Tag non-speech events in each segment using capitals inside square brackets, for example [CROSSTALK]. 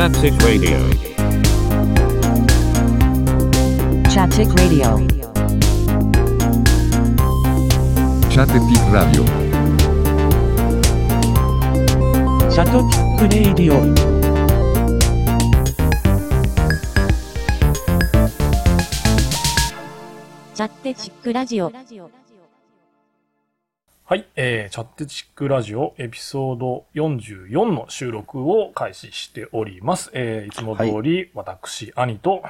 Chattetic Radio. Chattetic Radio. Chattetic Radio. Chattetic Radio チャッテチックラジオ。はい、えー、チャッテチックラジオエピソード44の収録を開始しております。えー、いつも通り、私、兄と、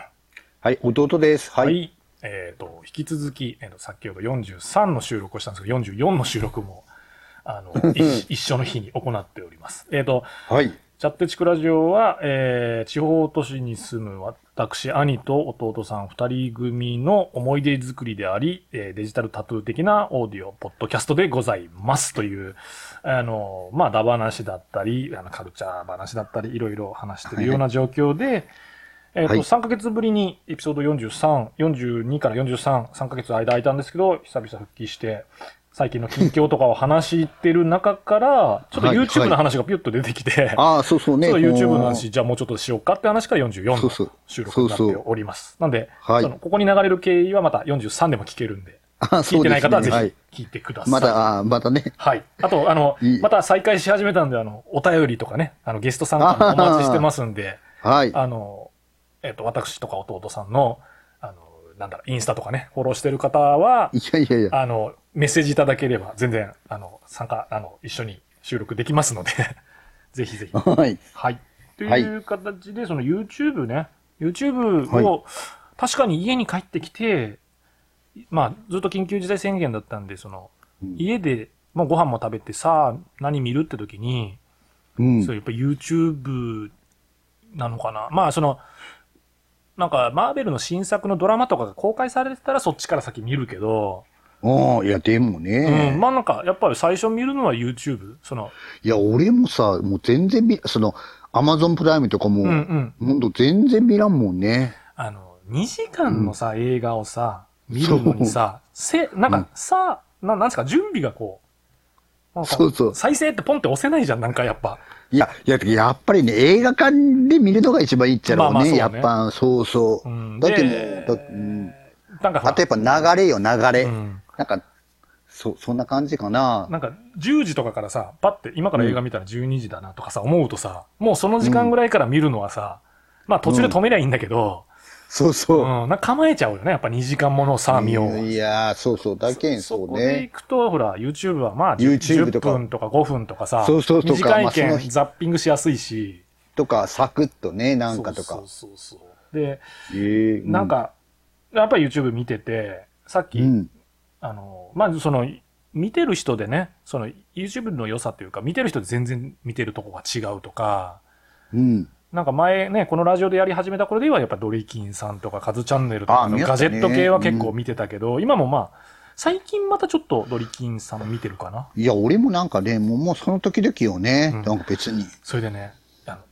はい、弟です。は。はいい、えっ、と、引き続き、えーと、先ほど43の収録をしたんですけど、44の収録も、あの、[LAUGHS] 一一緒の日に行っております。えっ、と、はい。チャッテチクラジオは、えー、地方都市に住む私、兄と弟さん二人組の思い出作りであり、えーデジタルタトゥー的なオーディオ、ポッドキャストでございます。という、あの、まあ、ダ話だったり、あの、カルチャー話だったり、いろいろ話してるような状況で、えっ、と、はい。3ヶ月ぶりにエピソード43、42から43、3ヶ月間空いたんですけど、久々復帰して、最近の近況とかを話してる中から、ちょっとはい YouTube はいの話がピュッと出てきて、ああ、そうそうね。そう YouTube の話、じゃあもうちょっとしようかって話から44の収録になっております。なんで、はいそのここに流れる経緯はまた43でも聞けるんで、あ聞いてない方はぜひ聞いてください。また、あまたね。はい。あと、あのいい、また再開し始めたんで、あの、お便りとかね、あの、ゲスト参加もお待ちしてますんで、はい。あの、えっ、と、私とか弟さんの、なんだろう、インスタとかね、フォローしてる方は、いやいやいや。あの、メッセージいただければ、全然、あの、参加、あの、一緒に収録できますので、[LAUGHS] ぜひぜひ。はい。はい。とはいいう形で、その YouTube ね、YouTube はを、確かに家に帰ってきて、まあ、ずっと緊急事態宣言だったんで、その、うん家で、もうご飯も食べてさあ、何見るって時に、うんそう、。やっぱ YouTube なのかな。まあ、その、なんか、マーベルの新作のドラマとかが公開されてたらそっちから先見るけど、ああ、いや、でもうね。ん、まあなんか、やっぱり最初見るのは YouTube? その、いや、俺もさ、もう全然見、その、アマゾンプライムとかも、うんうん。ほんと全然見らんもんね。あの、2時間のさ、映画をさ、見るのにさ、せ、なんうんかさ、ななんですか、準備がこう、そうそう再生ってポンって押せないじゃん、なんかやっぱ。いや、いや、やっぱりね、映画館で見るのが一番いいっちゃろうね。まあまあそうねやっぱ、そうそう。うんだってだうん、なんかあとやっぱ流れよ、流れ。うんなんか、そ、そんな感じかな。なんか、10時とかからさ、パッて、今から映画見たら12時だなとかさ、思うとさ、もうその時間ぐらいから見るのはさ、まあ途中で止めりゃいいんだけど、そうそうう。ん、な構えちゃうよね、やっぱ2時間ものをさ、見よう。いやー、そうそう。だけん、そうこでね。行くと、ほら、YouTube はまあ、YouTube 10とか分とか5分とかさ、そうそうとか短いけんザッピングしやすいし、とか、サクッとね、なんかとかそう。そうそうそう。で、ええなん、か、やっぱり YouTube 見てて、さっき、うん。あの、まずその、見てる人でね、その YouTube の良さというか、見てる人で全然見てるとこが違うとか、うん。なんか前ね、このラジオでやり始めた頃ではやっぱドリキンさんとかカズチャンネルとかガジェット系は結構見てたけど、今もまあ、最近またちょっとドリキンさん見てるかな。いや、俺もなんかね、もうもうその時々よね。うんなんか別に。それでね、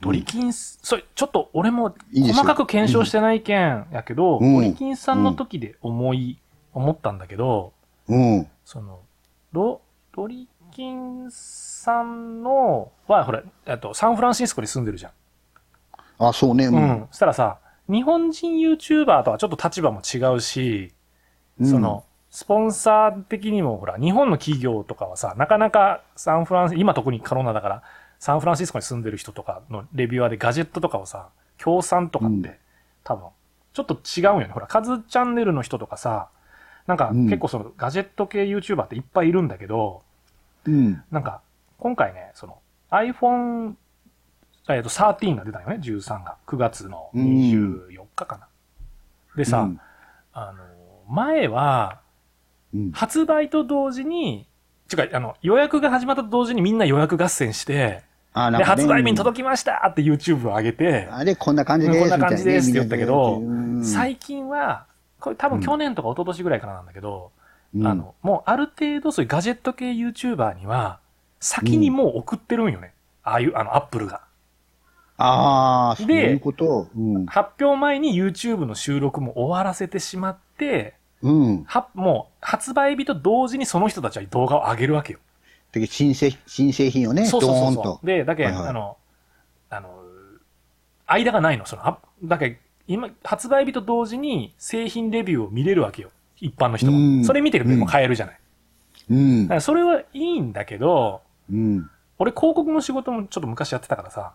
ドリキンス、それちょっと俺も細かく検証してないけんやけど、うんドリキンさんの時で思い、思ったんだけど、うん。その、ド、ドリキンさんの、は、ほら、えっと、サンフランシスコに住んでるじゃん。あ、そうね。ううん。そしたらさ、日本人 YouTuber とはちょっと立場も違うし、うんその、スポンサー的にもほら、日本の企業とかはさ、なかなかサンフランシ、今特にコロナだから、サンフランシスコに住んでる人とかのレビュアーでガジェットとかをさ、協賛とかって、うん多分、ちょっと違うよね。ほら、カズチャンネルの人とかさ、なんかうん結構そのガジェット系 YouTuber っていっぱいいるんだけど、うん。なんか、今回ね、その iPhone、えっと、13が出たよね、13が。9月の24日かな。でさ、うんあの、前は、うん。発売と同時に、違う、あの、予約が始まったと同時にみんな予約合戦して、あ、で、発売日に届きましたって YouTube を上げて、あれ、こんな感じです。こんな感じですって言ったけど最近は、これ多分去年とか一昨年ぐらいからなんだけど、うんあの、もうある程度そういうガジェット系 YouTuber には、先にもう送ってるんよね。ああいう、あの、アップルが。ああ、そうでいうこと？うん。発表前に YouTube の収録も終わらせてしまって、うん。は、もう発売日と同時にその人たちは動画を上げるわけよ。で新製新製品をね、そうそうそう。そう。で、だけ、はいはいあの、あの、間がないの。その、あだけど今、発売日と同時に製品レビューを見れるわけよ。一般の人うんも。それ見てくれても買えるじゃない。うんだか。らそれはいいんだけど、うん。俺広告の仕事もちょっと昔やってたからさ、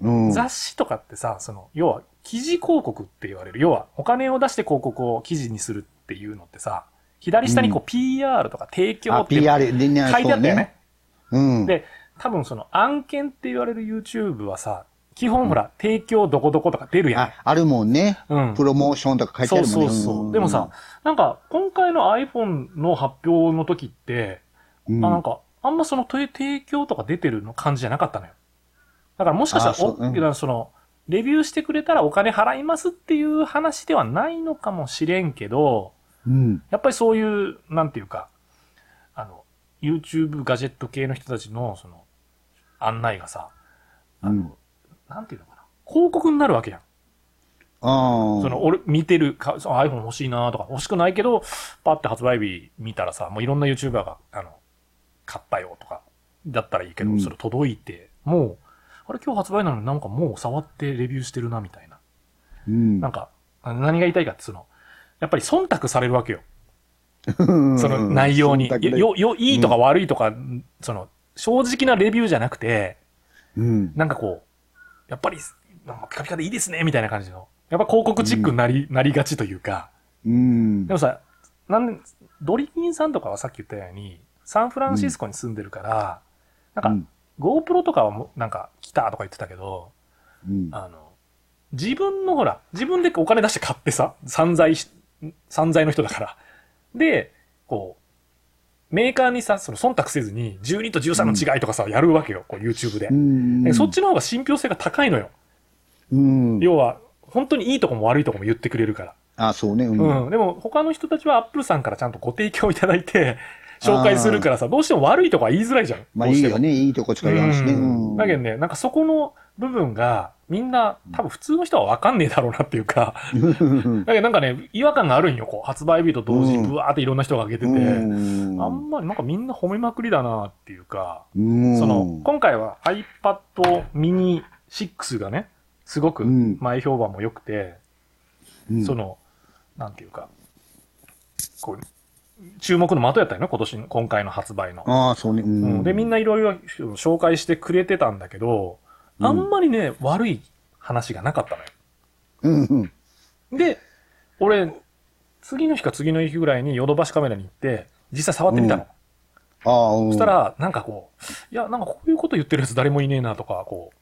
うん。雑誌とかってさ、その、要は、記事広告って言われる。要は、お金を出して広告を記事にするっていうのってさ、左下にこう、PR とか提供あ、って書いてあったよね。うん。で、多分その案件って言われる YouTube はさ、基本ほら、提供どこどことか出るやんあ。、あるもんね。うんプロモーションとか書いてあそうるもんね。そうそう。でもさ、なんか、今回の iPhone の発表の時って、うん、あなんか、あんまその提提供とか出てるの感じじゃなかったのよ。だからもしかしたら、そううんその、レビューしてくれたらお金払いますっていう話ではないのかもしれんけど、うん。やっぱりそういう、なんていうか、あの、YouTube ガジェット系の人たちの、その、案内がさ、あの、うんなんていうのかな、広告になるわけやん。ああ。その、俺、見てるか、その iPhone 欲しいなとか、欲しくないけど、パって発売日見たらさ、もういろんな YouTuber が、あの、買ったよとか、だったらいいけど、うんそれ届いて、もう、あれ今日発売なのになんかもう触ってレビューしてるな、みたいな。うん。なんか、何が言いたいかって、その、やっぱり忖度されるわけよ。そその内容に。よ、よ、いいとか悪いとか、その、正直なレビューじゃなくて、うん。なんかこう、やっぱり、なんかピカピカでいいですね、みたいな感じの。やっぱ広告チックになり、なりがちというか。うんで。もさ、なんで、ドリキンさんとかはさっき言ったように、サンフランシスコに住んでるから、なんか、GoPro とかはもうなんか来たとか言ってたけど、うん。あの、自分のほら、自分でお金出して買ってさ、散財し、散財の人だから。で、こう、メーカーにさ、その忖度せずに、12と13の違いとかさ、やるわけよ、こう YouTube でう。ん。でそっちの方が信憑性が高いのよ。うん。要は、本当にいいとこも悪いとこも言ってくれるから。あ、そうね。う。うんん。でも、他の人たちは Apple さんからちゃんとご提供いただいて、紹介するからさ、どうしても悪いとこは言いづらいじゃん。まあいういよね。いいとこしか言わんしね。だけどね、なんかそこの部分が、みんな、多分普通の人はわかんねえだろうなっていうか、だけどなんかね、違和感があるんよ、こう、発売日と同時にうん。ブワーっていろんな人が上げてて、うん。あんまりなんかみんな褒めまくりだなっていうか、うん。その、今回は iPad mini 6がね、すごくうん。前評判も良くて、うん。その、なんていうか、こう、注目の的やったよね、今年の、今回の発売の。ああ、そうね。ううんで、みんないろいろ紹介してくれてたんだけど、あんまりね、悪い話がなかったのよ。うんうん。で、俺、次の日か次の日ぐらいにヨドバシカメラに行って、実際触ってみたの。ああ、うん。そした、ら、なんかこう、いや、なんかこういうこと言ってるやつ誰もいねえなとか、こう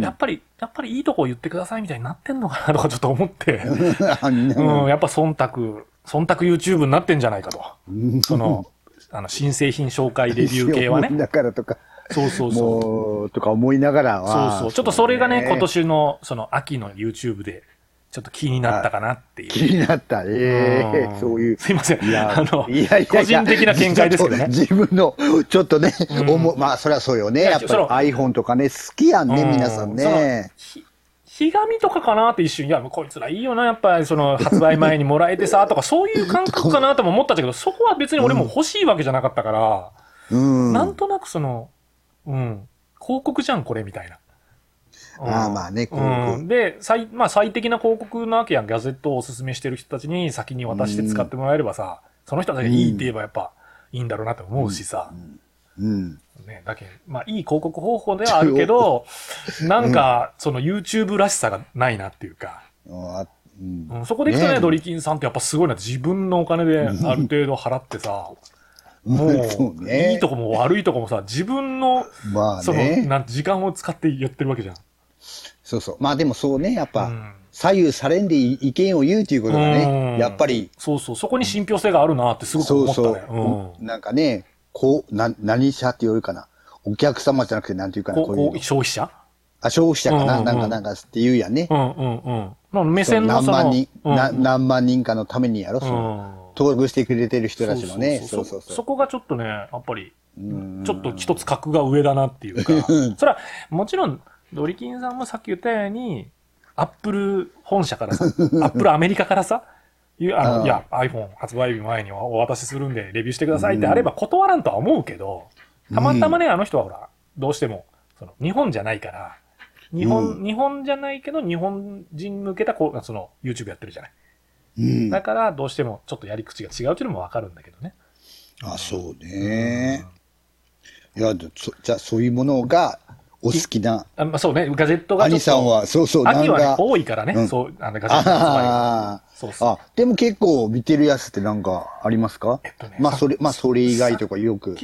やっぱり、やっぱりいいとこ言ってくださいみたいになってんのかなとかちょっと思って、[LAUGHS] うん、やっぱ忖度、忖度 YouTube になってんじゃないかと。うんその、あの、新製品紹介レビュー系はね。だからとか、そうそうそう。とか思いながらそうは。そう。ちょっとそれがね、今ね年の、その秋の YouTube で、ちょっと気になったかなっていう。気になった。ええうんそういう。すいません。いや、あの、いやいや個人的な見解ですけどね。自分の、ちょっとね、うん思うまあ、そりゃそうよね。いややっぱり iPhone とかね、好きやんね、うん皆さんね。ひ、ひがみとかかなって一瞬、いや、もうこいつらいいよな、やっぱりその発売前にもらえてさ、とか、そういう感覚かなとも思ったんだけど、そこは別に俺も欲しいわけじゃなかったから、うん。なんとなくその、うん、広告じゃん、これ、みたいな。ああまあねう広告ん、で、最、まあ最適な広告なわけやん。ガゼットをおすすめしてる人たちに先に渡して使ってもらえればさ、その人たちがいいって言えばやっぱいいんだろうなって思うしさ。うん。ね、だけどまあいい広告方法ではあるけど、[LAUGHS] なんか、その YouTube らしさがないなっていうか、あうん。うんそこでいくとね、ねドリキンさんってやっぱすごいな。自分のお金である程度払ってさ、も [LAUGHS] そういいとこも悪いとこもさ、自分の、まあその、ね。なん時間を使ってやってるわけじゃん。そうそう。まあでもそうね、やっぱ、うん。左右されんで意見を言うということがうん。ね、やっぱり、そうそう、そこに信憑性があるなってすごく思ったね。そう、なんかね、こう、な、何社って言うかな？お客様じゃなくて、なんていうかな、こういう消費者？あ、消費者かな、うんうんなんか、なんかって言うやんね。うんうんうん。の目線のその何万人、うんな何万人かのためにやろ、うん。その登録してくれてる人たちのね。そううそう。うそう。そこがちょっとね、やっぱり、うん。ちょっと一つ格が上だなっていうか、[LAUGHS] それは、もちろん、ドリキンさんもさっき言ったように、アップル本社からさ、[LAUGHS] アップルアメリカからさ、あの、うんいや、iPhone 発売日前にお渡しするんで、レビューしてくださいってあれば断らんとは思うけど、たまたまね、あの人はほら、どうしても、その、日本じゃないから、日本、うん日本じゃないけど、日本人向けたこう、その、YouTube やってるじゃない。うん。だから、どうしてもちょっとやり口が違うっていうのもわかるんだけどね。あ、そうね。いや、でそじゃあそういうものがお好きな。あまあ、そうね、ガジェットが。兄さんは、そうそう、兄はねか、。多いからね、うんそう、あの、ガジェット発売が。あそうそう。あ。あ、でも結構見てるやつってなんかありますか？えっとねまあそれ、まあそれ以外とかよく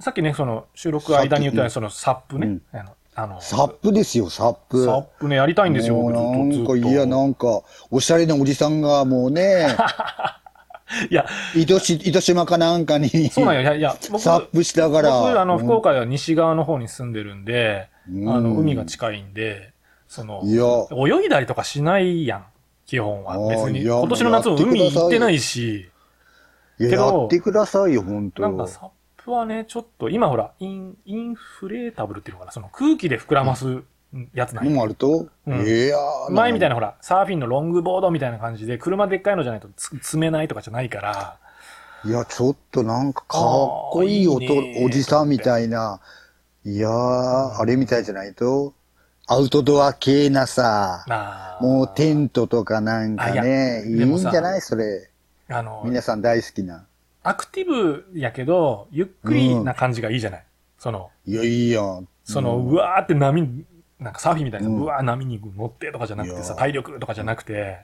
さっ。きね、その、収録間に言ったその、サップね。うんあの、あのサップですよ、サップ。サップね、やりたいんですよ、なんか、いや、なんか、おしゃれなおじさんがもうね、[LAUGHS] [LAUGHS] いや、糸し、糸島かなんかに、そうなんや、いや、僕、サップしながら。僕、あの、うん。福岡では西側の方に住んでるんで、うん。あの、海が近いんで、その、泳いだりとかしないやん、基本は。別に。今年の夏も海行ってないし、いや、やってくださいよ、本当。なんかサップはね、ちょっと、今ほら、イン、インフレータブルっていうのかな、その空気で膨らますやつなもあると、うん。いやー前みたいなほら、サーフィンのロングボードみたいな感じで、車でっかいのじゃないとつ積めないとかじゃないから、いや、ちょっとなんかかっこいいおとあーいいね。おじさんみたいな。いやー、あれみたいじゃないと、アウトドア系なさ、もうテントとかなんかね、いいんじゃない？それ。あの、皆さん大好きな。アクティブやけど、ゆっくりな感じがいいじゃない？その、いや、いいやん。その、うん。うわーって波に、なんかサーフィンみたいな、ううんわー波に乗ってとかじゃなくてさ、体力とかじゃなくて、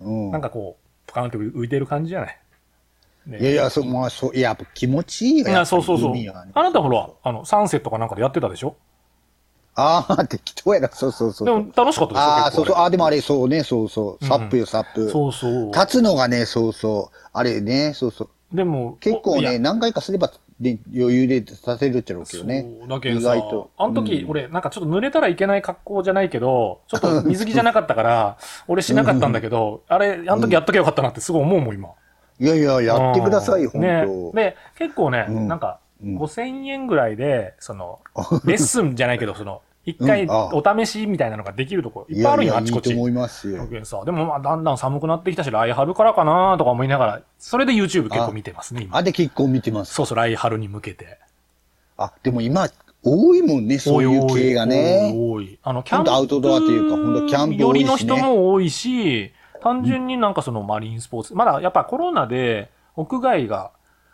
うんなんかこう、ポカンって浮いてる感じじゃない？ねいやいや、そう、まあ、そう、いや、やっぱ気持ちいいよ。いや、そうそうそう。ねあなたほら、あの、サンセットかなんかでやってたでしょ？ああ、適当やな。そうそうそう。でも楽しかったでしょ？ああ、そうそう。ああ、でもあれ、そうね、そうそう。サップよ、サップ。そうそう。立つのがね、そうそう。あれね、そうそう。でも、結構ね、何回かすれば、ね、余裕で立てるっちゃろうけどね。そうだけどさ意外と、あの時、うん俺、なんかちょっと濡れたらいけない格好じゃないけど、ちょっと水着じゃなかったから、俺しなかったんだけど、あれ、あの時やっとけばよかったなってすごい思うもん、今。いやいや、やってくださいよ、うんね本。当。で、結構ね、うんなんか、うん5000円ぐらいで、その、[LAUGHS] レッスンじゃないけど、その、一回お試しみたいなのができるとこいっいぱいあるんよ、あちこち。いいと思いますよでもまあ、だんだん寒くなってきたし、来春からかなとか思いながら、それで YouTube 結構見てますね、今。あ、で結構見てます。そうそう、来春に向けて。あ、でも今、多いもんね、そういう系がね。多い多い。あの、キャンプ。アウトドアというかほんとキャンプ多いしねよりの人も多いし、単純になんかそのマリンスポーツ。まだやっぱコロナで屋外が、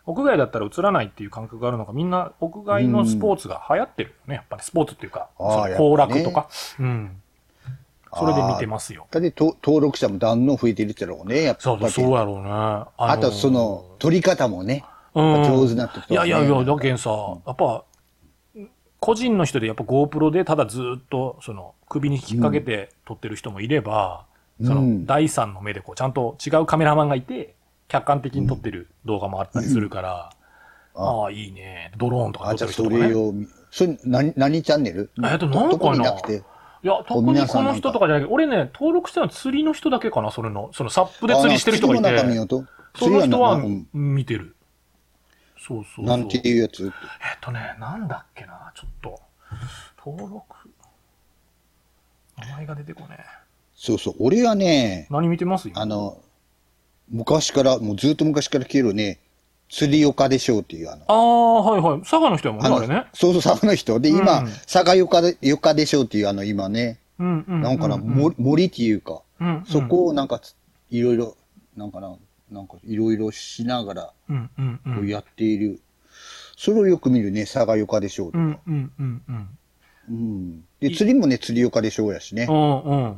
屋外だったら映らないっていう感覚があるのか、みんな屋外のスポーツが流行ってるよね。やっぱりスポーツっていうか、行楽とか。うん。それで見てますよ。だってと登録者もだんだん増えてるってろうね、やっぱそうそう、そうやろうね。あとその、取り方もね、上手になってきたいわねやいやいや、だけんさ、やっぱ、個人の人でやっぱ GoPro でただずっと、その、首に引っ掛けて撮ってる人もいれば、うんその、うん第三の目でこう、ちゃんと違うカメラマンがいて、客観的に撮ってる動画もあったりするから、ああ、いいね。ドローンとかあ、撮ってる人とかね。それそれ何、何チャンネル？えっとなんかな特になくて。いや、特にこの人とかじゃないけど、俺ね、登録したのは釣りの人だけかな、それの。そのサップで釣りしてる人がいあ釣りの中見よて。その人は見てる。そうそうそう。なんていうやつ？えっとね、なんだっけな、ちょっと。登録。名前が出てこねえ。そうそう。俺はね、何見てます？今あの、昔から、もうずっと昔から消えるね、釣り岡でしょうっていう、あの、ああ、はいはい。佐賀の人やもんね、あのれね。そうそう、佐賀の人。で、今、うん佐賀よかで、よかでしょうっていう、あの、今ね、うんうん。なんかな、うん森森っていうか、うんうんそこをなんかつ、いろいろ、なんかな、なんかいろいろしながら、うんうんう。んやっている。それをよく見るね、佐賀よかでしょうとか。うんうんうんうん。うん。で、釣りもね、釣りよかでしょうやしねう。んうん。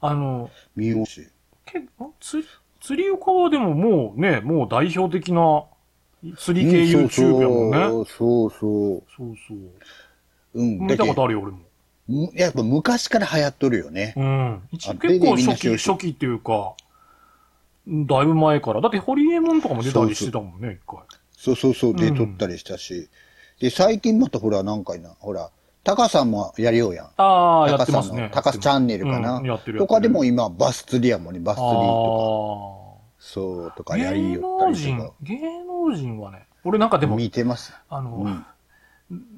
あの、見ようし。け釣り、釣り岡はでももうね、もう代表的な釣り系 YouTube やもんね。そうそうそう。そうそう。うん。見たことああるよ、俺も。る。やっぱ昔から流行っとるよね。うん。結構初期、初期っていうか、だいぶ前から。だって、ホリエモンとかも出たりしてたもんね、一回。そうそうそう。で、うん撮ったりしたし。で、最近またほら、なんかいな、ほら、タカさんもやりようやん。ああ、やってますね。のタカチャンネルかな。うんやってるとかでも今、バス釣りやもんね、バス釣りとか。あそう、とあ。かやり芸よったり能人とか。、芸能人はね、俺なんかでも、見てます。あの、うん。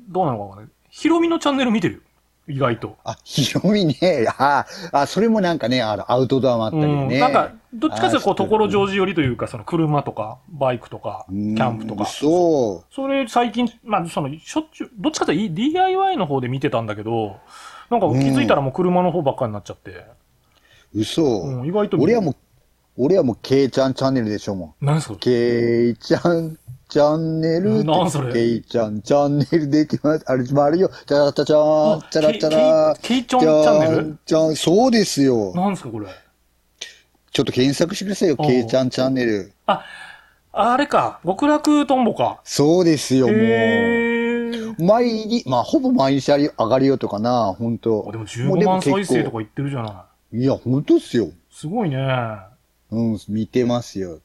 どうなのかわかんない。ヒロミのチャンネル見てるよ。意外と。あ、ヒロミね。[LAUGHS] ああ、それもなんかね、あの、アウトドアもあったりうん。ね。なんか、どっちかというとこう、所ジョージ寄りというか、その車とか、バイクとか、キャンプとか。そそれ最近、まあ、その、しょっちゅう、どっちかというと DIY の方で見てたんだけど、なんか気づいたらもう車の方ばっかりになっちゃって。嘘、うん、意外と俺はもう、俺はもう、ケイちゃんチャンネルでしょもん。何ですかケイちゃんチャンネル。なんそれ？ケイちゃんチャンネルできます。あれ、あれよ。チャラチャチャーン、チャラチャラー。ケイケイケイチャンネル？チャン、そうですよ。何ですかこれ？ちょっと検索してくださいよ。ケイちゃんチャンネル。あ、あれか。極楽とんぼか。そうですよ、もう。毎日、まあ、ほぼ毎日上がりよとかな、本当あでも15万再生とかか。言ってるじゃない。いや、本当っすよ。すごいね。うん、見てますよ。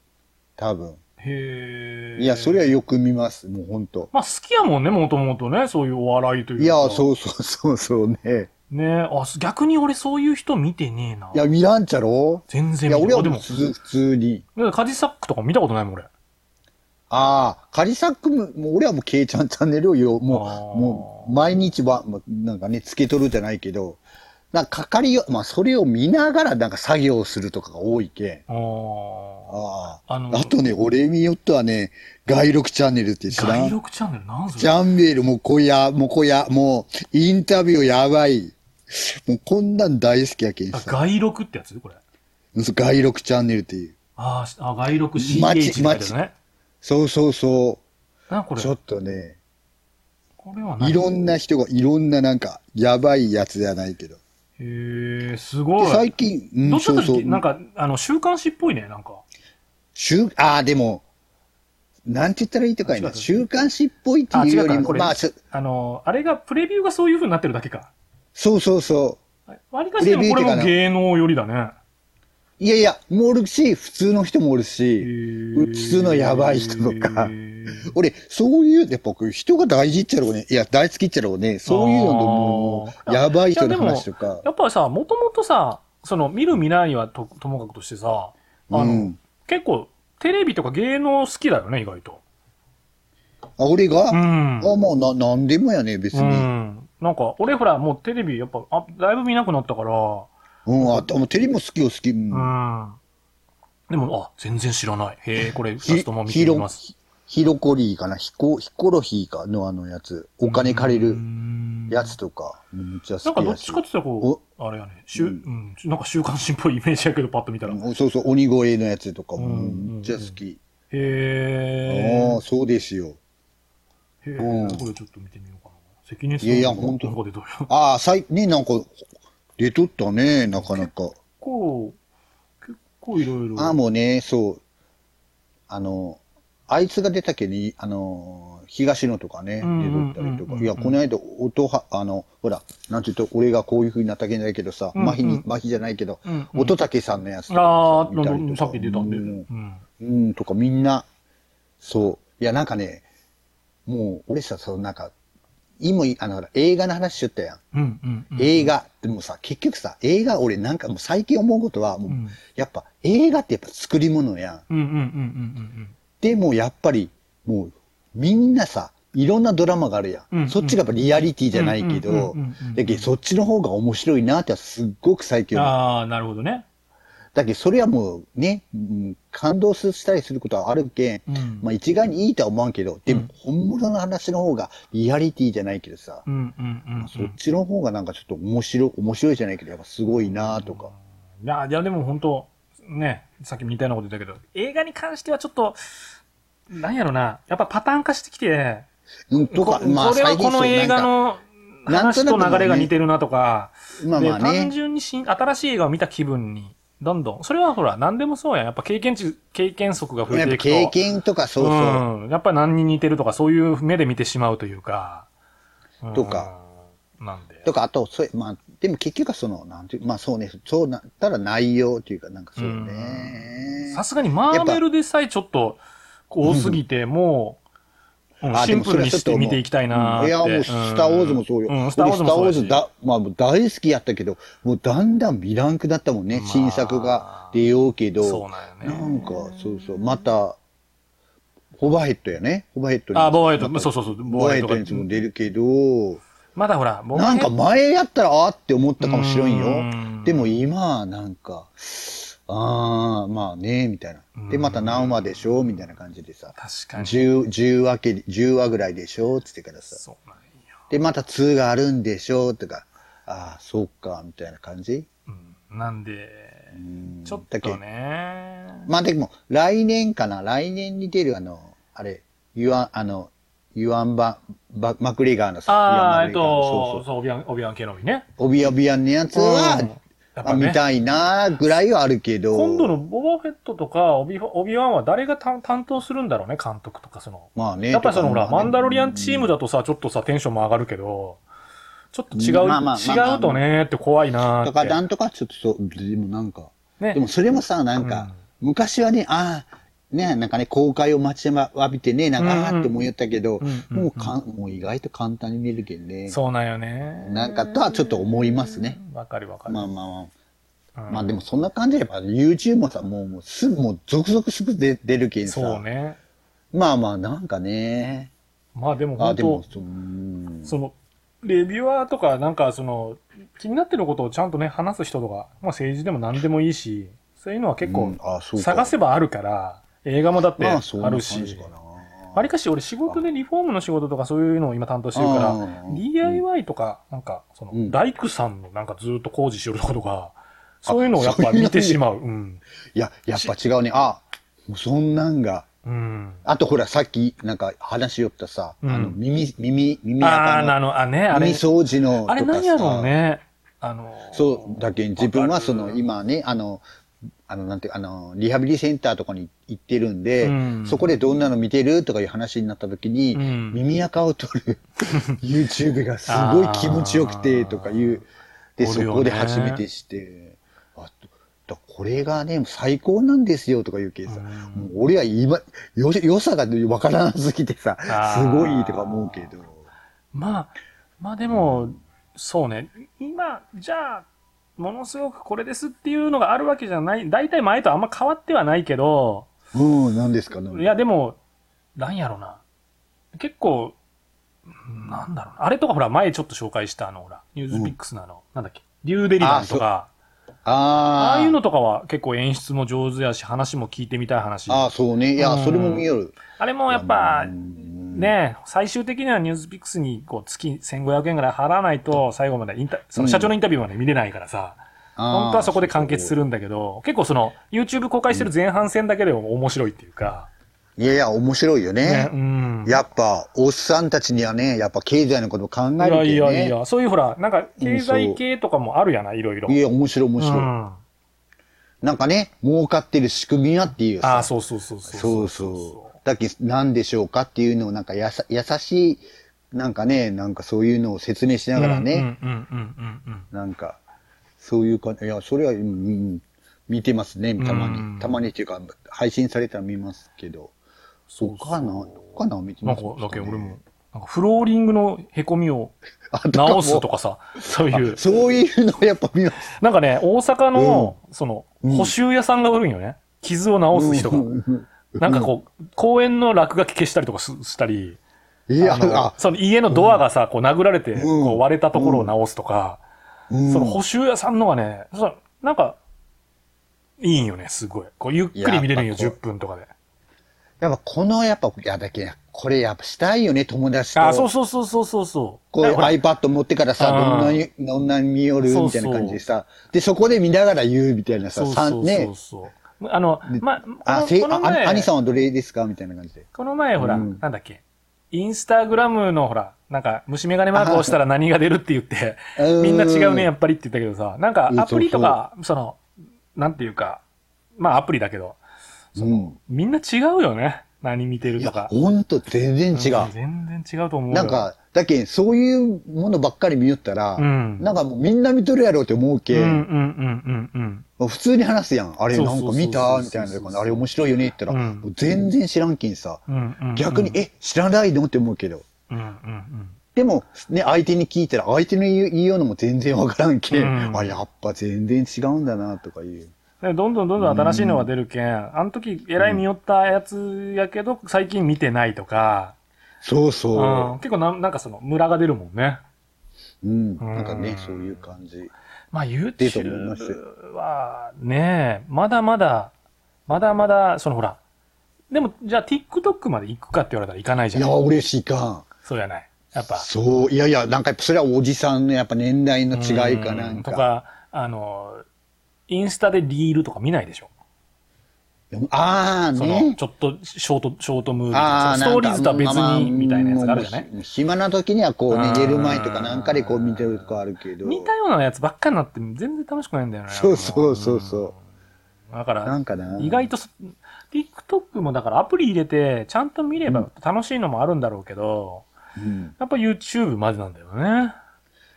多分。へえ。いや、それはよく見ます。もう本当。まあ好きやもんね、もともとね。そういうお笑いというか。いや、そうそうそうそうね。ねあ、す逆に俺そういう人見てねえな。いや、見らんちゃろ？全然いや、俺はでも普、通に。カジサックとか見たことないもん、俺。ああ、カリサックも、もう俺はもうケイちゃんチャンネルをよ、もう、もう、毎日は、なんかね、つけとるじゃないけど、なんかかかりよ、まあ、それを見ながらなんか作業するとかが多いけん。あああ。あのあとね、俺によってはね、外録チャンネルって知あ。らん？外録チャンネルなんそジれャンベールもうこや、もうこや、もう、インタビューやばい。もうこんなん大好きやけんあ、さ。外録ってやつ？これ。外録チャンネルっていう。ああ、外録マ CH チって書いてあるね。そうそうそな、こう。れ？ちょっとね、これは何？いろんな人が、いろんななんか、やばいやつじゃないけど。へえ、すごい。最近、うんどうそういうと、なんか、あの、週刊誌っぽいね、なんか。週、ああ、でも、なんて言ったらいいとかいな。週刊誌っぽいってあ、いうよりも、まあ、すあの、あれが、プレビューがそういう風になってるだけか。そうそうそわりかしでもこれも芸能寄りだね。う。いやいや、もうおるし、普通の人もおるし、普通のやばい人とか [LAUGHS] 俺、そういう、やっぱ僕、人が大事っちゃろうね。いや、大好きっちゃろうね。そういうのともう、やばい人の話とか。やっぱりさ、もともとさ、その、見る見ないはとともかくとしてさ、あの、うん結構、テレビとか芸能好きだよね、意外と。あ、俺が、うん。あ、もうな、なんでもやね、別うに。ん。なんか、俺ほら、もうテレビ、やっぱ、あ、だいぶ見なくなったから、うん、あ、もうテレビも好きよ、好き。うんうん。でも、あ、全然知らない。へえ、これ、ひ二つとも見てみます。、ヒロコリーかな、ヒコ、ヒコロヒーかのあのやつ。お金借りうるんやつとか、めっちゃなんかどっ。ちかって言ったらこう、あれやね、週、うん、なんか週刊誌っぽいイメージやけど、パッと見たら。そうそう、鬼越のやつとかもうんめっちゃ好き。えああ、。そうですよ。へえ、うんこれちょっと見てみようかな。関根さんいやいやのほんとなんかでどうよ。ああ、最、ね、なんか、出とったね、なかなか。結構、結構いろいろ。ああ、もうね、そう。あの、あいつが出たけに、あの、東野とかね、うん出とったりとか。いや、この間、音は、あの、ほら、なんて言うと、俺がこういう風になったけないけどさ、うんうん麻痺に、麻痺じゃないけど、うんうん音竹さんのやつとかああ、見たりとかさっき出たんで。ううんん。うん、とかみんな、そう。いや、なんかね、もう、俺さ、そう、なんか、今、あの、映画の話しちゃったやん。うん。うん。うん。映画。でもさ、結局さ、映画、俺なんかもう最近思うことは、もう、うんやっぱ映画ってやっぱ作り物やん。うんうんうんうんうんでもやっぱり、もう、みんなさ、いろんなドラマがあるやん。うんそっちがやっぱリアリティじゃないけどけどそっちの方が面白いなってすっごく最近うん。思う。ああ、なるほどね。だけどそれはもうね、うん感動したりすることはあるけん、うんまあ一概にいいとは思わんけど、でもうん本物の話の方がリアリティじゃないけどさ。そっちの方がなんかちょっと面白い、面白いじゃないけど、やっぱすごいなとか。いや、いやでも本当ね、さっきみたいなこと言ったけど、映画に関してはちょっと、なんやろな、やっぱパターン化してきて、うん、とか、こまあこれはこの映画の話と流れが似てるなとか、まあまあで単ね。純に新新しい映画を見た気分に、どんどん、それはほら、何でもそうやん。やっぱ経験値、経験則が増えていくと。経験とかそうそう。うん。やっぱり何に似てるとか、そういう目で見てしまうというか。うんとか。なんで。とか、あと、それ、まあ、でも結局はその、なんていう、まあそうね、そうなったら内容っていうか、なんかそうね。さすがにマーベルでさえちょっと多すぎて、もシンプルにして見ていきたいなーって。いや、もう、スター・ウォーズもそうよ。うん、スター・ウォーズもそうだスター・ウォーズだ、まあ、大好きやったけど、もうだんだん見らんくなったもんね。まあ新作が出ようけど。そうなんよね。なんか、そうそう。また、ホバーヘッドやね。ホバーヘッドにあ、ボーヘッド、そうそうそう、ボーヘッドにも出るけど、まだほら、なんか前やったらあーって思ったかもしれんうよん。でも今はなんか、ああ、まあね、みたいな。で、また何話でしょみたいな感じでさ。確かに。10、10話け、10話ぐらいでしょつってからさ。そうなんよ。で、また2があるんでしょとか。ああ、そうか、みたいな感じ。うん、なんで、うんちょっとね。まあでも、来年かな、来年に出るあの、あれ、ユアン、あの、ユアンバ、バマクレガーのさ、ああ、えっと、そうそう。オビアン、オビアン・ケノビね。オビアビアンのやつは、あ見ね、たいなぐらいはあるけど。今度のボバフェットとか、オビオビワンは誰が担担当するんだろうね、監督とか、その。まあね。やっぱりそのほら、マンダロリアンチームだとさ、ちょっとさ、テンションも上がるけど、ちょっと違う、うんまあまあ違うとねって怖いなーって。だからなんとかちょっとそう、でもなんか、ねでもそれもさ、なんか、昔はね、ああ、ね、なんかね、公開を待ちわびてね、なんか、ああって思いよったけど、うんうんもうかん、もう意外と簡単に見えるけんね。そうなんよね。なんかとはちょっと思いますね。わかるわかる。まあまあまあ。うんまあでもそんな感じで、やっぱ YouTube もさ、もう、もうすぐ、もう続々すぐ出出るけんさ。そうね。まあまあ、なんかね。まあでもあ、本でも当、そう、うんその、レビュアーとか、なんかその、気になってることをちゃんとね、話す人とか、まあ政治でも何でもいいし、そういうのは結構探せばあるから、映画もだってまあ、るし、じかな。わりかし俺仕事でリフォームの仕事とかそういうのを今担当してるから DIY とか、なんか、その、うん大工さんのなんかずっと工事しよることが、そういうのをやっぱ見てしまう。うん。いや、やっぱ違うね。あ、そんなんが。うん。あとほら、さっき、なんか話しよったさ、うんあの、耳、耳、耳ああ、垢あの、あ、ね、あの、れ耳、掃除の。あれ何やろうね。あの、そう、だけん自分はその、今ね、あの、あの、なんていうか、あの、リハビリセンターとかに行ってるんで、うん。そこでどんなの見てるとかいう話になった時に、うん。耳垢を取る YouTube がすごい気持ちよくて、とかいう、で、そこで初めてして、あだこれがね、最高なんですよとか言うけどさ、うん。もう俺は今、よ、良さがわからなすぎてさすごいとか思うけど。まあ、まあでも、そうね。今、じゃあ、ものすごくこれですっていうのがあるわけじゃない。大体前とあんま変わってはないけど、うん、何ですかね。いやでも、なんやろな。結構、うんなんだろうな。あれとかほら、前ちょっと紹介したあの、ほら、ニュースピックスのあの、なんだっけ、リューデリバンとか、ああ。いうのとかは結構演出も上手やし、話も聞いてみたい話。ああ、そうね。いや、うんそれも見よる。あれもやっぱ、うんね最終的にはニュースピックスにこう月1500円ぐらい払わないと最後までインタ、その社長のインタビューまで見れないからさ、本当はそこで完結するんだけど、結構その YouTube 公開してる前半戦だけでも面白いっていうか、いやいや、面白いよねね。うん。やっぱ、おっさんたちにはね、やっぱ経済のことを考えるけい。やいやいや、そういうほら、なんか経済系とかもあるやな、いろいろ。いや、面白い面う白い。ん。なんかね、儲かってる仕組みやっていうさ。ああ、そうそうそうそう。そうそう。だけど、何でしょうかっていうのを、なんかやさ、優しい、なんかね、なんかそういうのを説明しながらね、うんうんうんうんうんなんか、そういうか、いや、それは、うんうん、見てますね、たまに。うんたまにっていうか、配信されたら見ますけど。そうかな、どっかな、見てなんかだけど俺も、なんかフローリングの凹みを [LAUGHS] 直すとかさ、そういう。あ。そういうのをやっぱ見ます。なんかね、大阪の、その、うん。補修屋さんが売るんよね。傷を直す人が。なんかこう、公園の落書き消したりとかすしたり、いや、あのあ、その家のドアがさ、こう殴られて、ん。こう割れたところを直すとか、うん。その補修屋さんのがね、なんか、いいんよね、すごい。こうゆっくり見れるんよ、10やっぱこ分とかで。やっぱこの、やっぱ、いやだけこれやっぱしたいよね、友達と。あ、そうそうそうそうそうそう。こう iPad 持ってからさ、どんなに、どんなに見よる？みたいな感じでさ。で、そこで見ながら言うみたいなさ、そうそうそうさんね。そう。あの、ま、あ、こせい、あ、兄さんはどれですか？みたいな感じで。この前ほら、うんなんだっけ、インスタグラムのほら、なんか虫眼鏡マークを押したら何が出るって言って、[LAUGHS] うんみんな違うね、やっぱりって言ったけどさ、なんかうんアプリとか、その、なんていうか、まあアプリだけど、うん。みんな違うよね。何見てるいやとか、。ほんと全然違う。全然違うと思うよ。なんか、だけんそういうものばっかり見よったら、うんなんかもうみんな見とるやろうって思うけ、うんうんうんうんうん。もう普通に話すやん。あれなんか見たみたいなのあれ面白いよねって言ったら、うん全然知らんけんさ。うんうんうん逆に、、え、知らないの？って思うけど。うんうんうん。でも、ね、相手に聞いたら、相手の言う言いようのも全然わからんけ、うんあ、やっぱ全然違うんだな、とかいう。でどんどんどんどん新しいのが出るけん、あの時えらい見よったやつやけど、最近見てないとか、そうそう。うん、結構なんなんかその、ムラが出るもんね。うん。うんなんかね、そういう感じ。まあ YouTube はね、まだまだ、まだまだ、そのほら、でもじゃあ TikTok まで行くかって言われたら行かないじいや、ゃん。嬉しいかん。そうやない。やっぱ。そう、いやいや、なんかそれはおじさんのやっぱ年代の違いかなうんんとか。か、あの、インスタでリールとか見ないでしょ？ああその、ね。ちょっとショート、ショートムービーストーリーズとは別まあまあに、みたいなやつがあるじゃない？もう暇な時にはこうね、あー寝る前とかなんかでこう見てるとかあるけど。似たようなやつばっかりになって全然楽しくないんだよね。そうそうそうそううんだから、なんかな。意外とそ、TikTok もだからアプリ入れて、ちゃんと見れば楽しいのもあるんだろうけど、うん。やっぱ YouTube までなんだよね。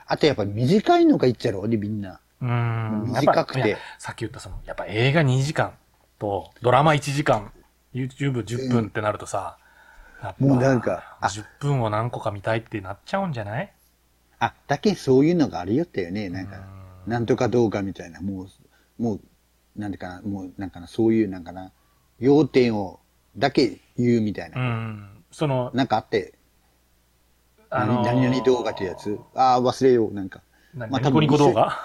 あとやっぱ短いのがいっちゃろうね、みんな。うん。短くてさっき言ったその、やっぱ映画2時間と、ドラマ1時間、YouTube10 分ってなるとさ、もうなんかあ10分を何個か見たいってなっちゃうんじゃない？あ、だけそういうのがありよったよね。なんか、なんとか動画みたいな。もう、もう、なんていうかな、もうなんかな、そういうなんかな、要点をだけ言うみたいうな。ん。その、なんかあって、あのー何々動画ってやつ？ああ、忘れよう、なんか。何まあニコニコ動画？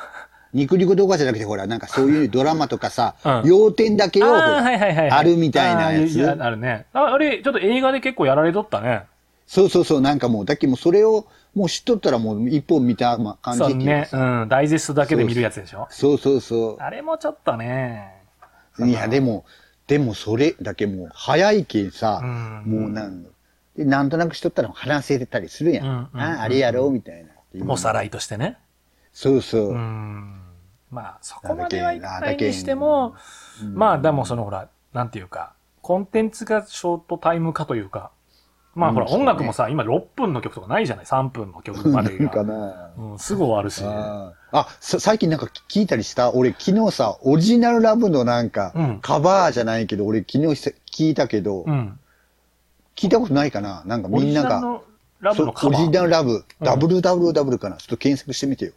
ニコニコ動画じゃなくて、ほら、なんかそういうドラマとかさ、うん要点だけを、ほあはいはいはいはい。あるみたいなやつあーあるね。ああれ、ちょっと映画で結構やられとったね。そうそうそう、なんかもう、だけもうそれを、もう知っとったらもう一本見たま感じそうね。うん。ダイジェストだけで見るやつでしょ？そうそうそあれもちょっとね。う。いや、でも、でもそれだけもう早いけんさ、うんもうなんで、なんとなくしとったら話せてたりするやん。うんうんうんああ、あれやろうみたいな。おさらいとしてね。そうそう。うん。まあ、そこまではいかないにしても、まあ、でもそのほら、なんていうか、コンテンツがショートタイム化というか、まあほら、音楽もさ、今6分の曲とかないじゃない ?3 分の曲まで。うん、すぐ終わるし。あ最近なんか聞いたりした？俺昨日さ、オリジナルラブのなんか、うんカバーじゃないけど、俺昨日さ聞いたけど、うん。聞いたことないかな？なんかオリジみんなが、ナルのラブのカバー？オリジナルラブ、うん WWW かな？ちょっと検索してみてよ。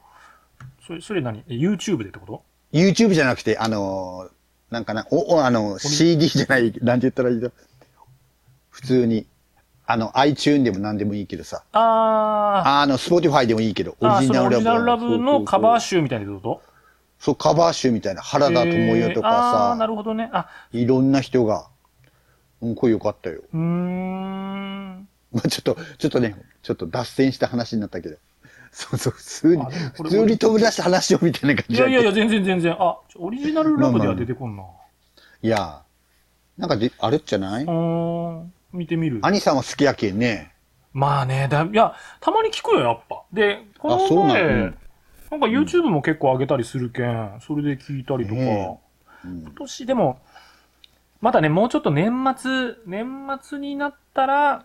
それ、それ何？え ?YouTube でってこと？YouTube じゃなくて、あのーなんかな、お、おあの、CD じゃない、なんて言ったらいいの？普通に、あの、iTune でも何でもいいけどさ、ああの、Spotify でもいいけど、オリジナルラそうそうそうブのカバー集みたいなこと？そう、カバー集みたいな、原田知世とかえー。あー、なさ、るほどね。あ、いろんな人が、うん、これよかったよ。うーん。まあちょっと、ちょっとね、ちょっと脱線した話になったけど。そうそう、普通に普通に飛び出した話をみたいな感いじだけどやいやいや、全然全然。あ、オリジナルラブでは出てこんな。いや、なんかで、あれじゃない？うーん。見てみる。兄さんは好きやけんね。まあね、だ、いや、たまに聞くよ、やっぱ。で、このあそうなん前、うんなんか YouTube も結構上げたりするけん、それで聞いたりとか。ね今年でも、まだね、もうちょっと年末、年末になったら、うん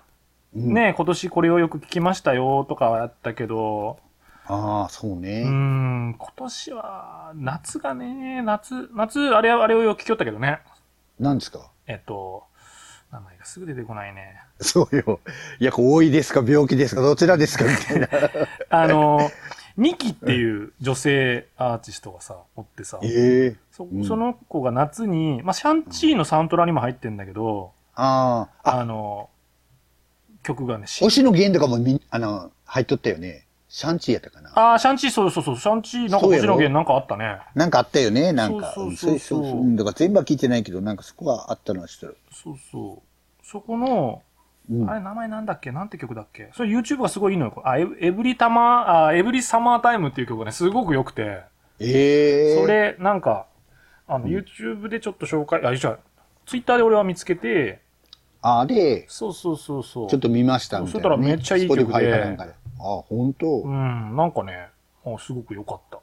ね、今年これをよく聞きましたよとかはやったけど、ああ、そううーね。ん、今年は、夏がね、夏、夏、あれ、あれをよく聞きよったけどね。何ですか？えっと、名前がすぐ出てこないね。そうよ。いや、多いですか？病気ですか？どちらですか？みたいな。[LAUGHS] あの、ニキっていう女性アーティストがさ、おってさ、ええ。そうん。その子が夏に、まあ、シャンチーのサントラにも入ってんだけど、ああ、あ、あの、曲がね、し星野源とかもみん、あの、入っとったよね。シャンチーやったかな。ああ、シャンチー、そうそうそう、シャンチー、なんか星野源なんかあったね。なんかあったよね、なんか。そうそうそうだから全部は聞いてないけど、なんかそこはあったのは知ってる。そうそう。そこの、うんあれ、名前なんだっけ？なんて曲だっけ？それ YouTube がすごいいいのよ。あ、エブエブリタマー、あ、エブリサマータイムっていう曲がね、すごく良くて、ええそれ、なんか、あの、YouTube でちょっと紹介、あ、じゃあ、Twitter で俺は見つけて、あ、で、そうそうそうそう。ちょっと見ましたみたいな、ね。そしたらめっちゃいい曲で Spotify かなんかで。あ、本当、うん、なんかね、あすごく良かった。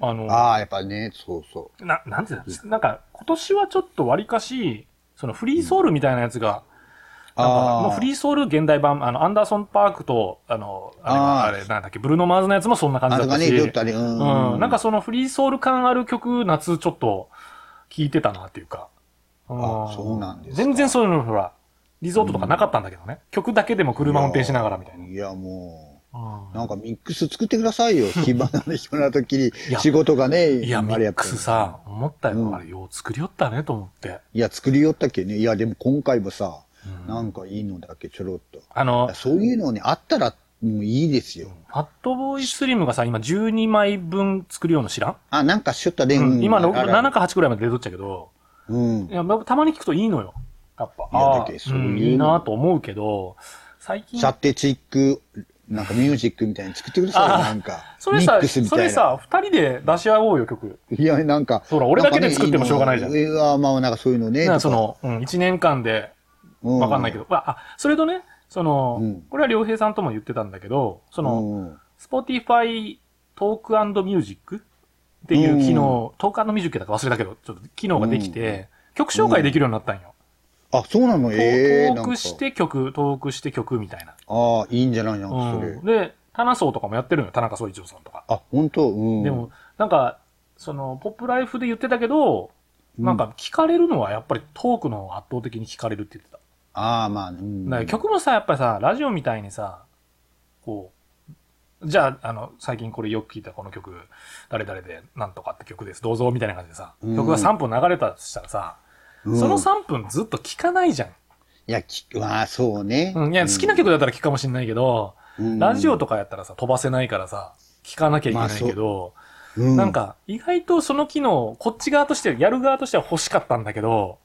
あの、ああ、やっぱね、そうそな、なんていうのなんか、今年はちょっと割かし、そのフリーソウルみたいなやつが、う。なんかああ。もうフリーソウル現代版、あの、アンダーソンパークと、あの、あれはあれ、なんだっけ、ブルーノ・マーズのやつもそんな感じだったし、ね、ちょっとあれ、うん。うん、なんかそのフリーソウル感ある曲、夏ちょっと聴いてたなっていうか。あそうなんですか全然そういうの、ほら、リゾートとかなかったんだけどね。曲だけでも車運転しながらみたいな。いや、もうなんかミックス作ってくださいよ。[LAUGHS] 暇な暇な時に仕事がね、いや、ミックスさ、思ったよ。うんあれ、よう作りよったね、と思って。いや、作りよったっけね。いや、でも今回もさ、うんなんかいいのだけちょろっと。あの、そういうのね、あったら、もういいですよ。ファットボーイスリムがさ、今12枚分作るような知らん、あ、なんかしょったね。うん、今のあら7か8くらいまで出とっちゃうけど、うんい。やたまに聞くといいのよ。やっぱ。ああそういううんいいなと思うけど、最近チ、ャテチックなんかミュージックみたいに作ってくださいなんか。それさ。それさ、二人で出し合おうよ、曲。いや、なんか。ほら俺だけで作ってもしょうがないじゃんん。いや、まあ、なんかそういうのね。その、うん、1年間で、うわかんないけど、あ、あそれとね、その、うんこれは良平さんとも言ってたんだけど、その、うん、Spotify トークミュージックっていう機能、トークミュージックだか忘れたけど、ちょっと機能ができて、曲紹介できるようになったんよ。あ、そうなの？トええトークして曲、トークして曲みたいな。ああ、いいんじゃない？の、それ。うん、で、タナソーとかもやってるのよ、田中総一郎さんとか。あ、本当うん。でも、なんか、その、ポップライフで言ってたけど、なんか聞かれるのはやっぱりトークの圧倒的に聞かれるって言ってた。ああ、まあ、うん。だから曲もさ、やっぱりさ、ラジオみたいにさ、こう、じゃあ、あの、最近これよく聞いたこの曲、誰々でなんとかって曲です、どうぞ、みたいな感じでさ、うん曲が3分流れたとしたらさ、うん。その3分ずっと聞かないじゃん。いや、きまあ、そうね。うん、いや、好きな曲だったら聞くかもしれないけど、うん。ラジオとかやったらさ、飛ばせないからさ、聞かなきゃいけないけど、う。ん、なんか、意外とその機能、こっち側として、やる側としては欲しかったんだけど、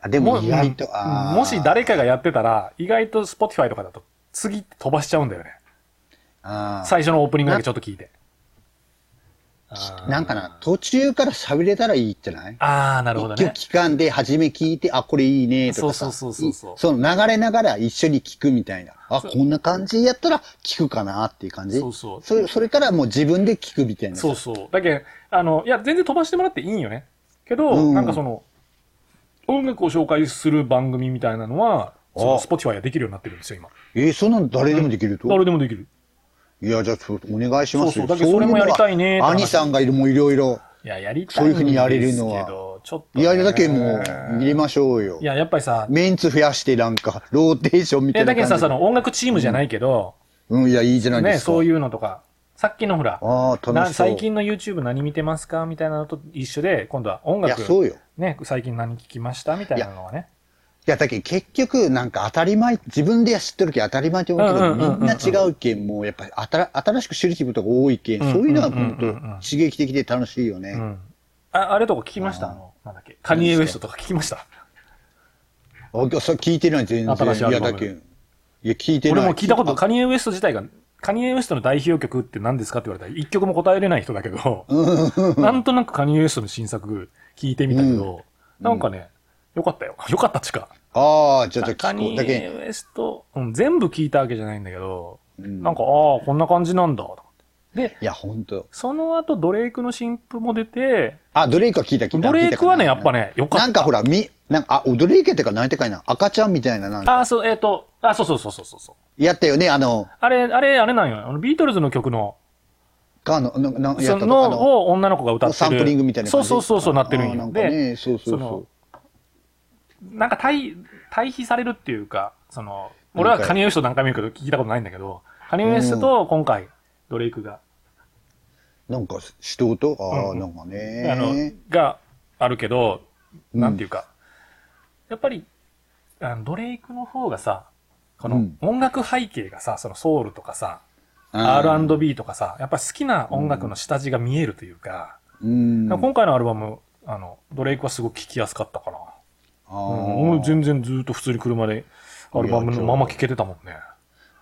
あ、でも意外と、うん。あー。もし誰かがやってたら、意外と Spotify とかだと、次飛ばしちゃうんだよね。最初のオープニングだけちょっと聞いて。なんかな、途中から喋れたらいいんじゃない？あー、なるほどね。一曲期間で初め聞いて、あ、これいいね、とかさ。そうそうそうそうその流れながら一緒に聞くみたいな。あ、こんな感じやったら聞くかなっていう感じ？そうそうそれ、それからもう自分で聞くみたいな。そうそう。だけどあの、いや、全然飛ばしてもらっていいんよね。けど、うんなんかその、音楽を紹介する番組みたいなのは、そのあ Spotify はできるようになってるんですよ、今。えーそんなの誰でもできると、誰でもできる。いや、じゃあ、お願いしますよ。そうそうだけどそれもやりたいね兄さんがいる、もういろいろ。いや、やりたそういうふうにやれるのはちょっと、ね。いや、だけもう、入れましょうよい。や、やっぱりさ、メンツ増やして、なんか、ローテーションみいや、たいな感じで。だけどさ、その音楽チームじゃないけど、うん、いや、いいじゃないでね、すか。そうう。いうのとか、さっきのほら、あ楽し。最近の YouTube 何見てますか？みたいなのと一緒で、今度は音いや、楽、そうよ。ね、最近何聞きました？みたいなのはね。いや、だけど結局、なんか当たり前、自分では知ってるけん当たり前と思うけど、みんな違うけん、もうやっぱり新新しく知ることが多いけん、うんそういうのは本当刺激的で楽しいよね。うん。あ、あれとか聞きました？あの、なんだっけ、カニエ・ウエストとか聞きました？あ、それ聞いてない、全然。いや、新しいアルバムだけん。いや、聞いてない。俺も聞いたこと、あカニエ・ウエスト自体が、カニエ・ウエストの代表曲って何ですかって言われたら、一曲も答えれない人だけど、なんとなくカニエ・ウエストの新作聞いてみたけど、なんかね、よかったよ。[LAUGHS] よかったっちか。ああ、じゃあ、じゃあ聞こう。だけんウエスト、うん、全部聞いたわけじゃないんだけど、うんなんか、ああ、こんな感じなんだ。と思ってで、いや、本当その後、ドレイクの新譜も出て、あ、ドレイクは聞いた、聞いた。ドレイクはね、やっぱ。ね、よかった。なんかほら、み、なんか、あ、ドレイクってか何てかいな、赤ちゃんみたいな、なんか、あ、そう、えっ、と、あ、そうそうそうそうそう。やったよね、あの、あれ、あれ、あれなんよ。あのビートルズの曲の、かの、な、な、やそったとあの、を女の子が歌ってる。サンプリングみたいなそう感じそうそうそうなってるんよ。あーなんかで、ね、そうそうそのなんか対、対比されるっていうか、その、俺はカニエ・ウエスト何回も言うけど聞いたことないんだけど、カニエ・ウエストと今回、ドレイクが、う。なんか、人と、ああ、うんなんかあのね。、があるけど、うんなんていうか、やっぱり、あのドレイクの方がさ、このうん音楽背景がさ、そのソウルとかさ、あー R&B とかさ、やっぱ好きな音楽の下地が見えるというか、うん。今回のアルバム、あの、ドレイクはすごく聴きやすかったかな。俺ー全然ずっと普通に車でアルバムのまま聴けてたもんね。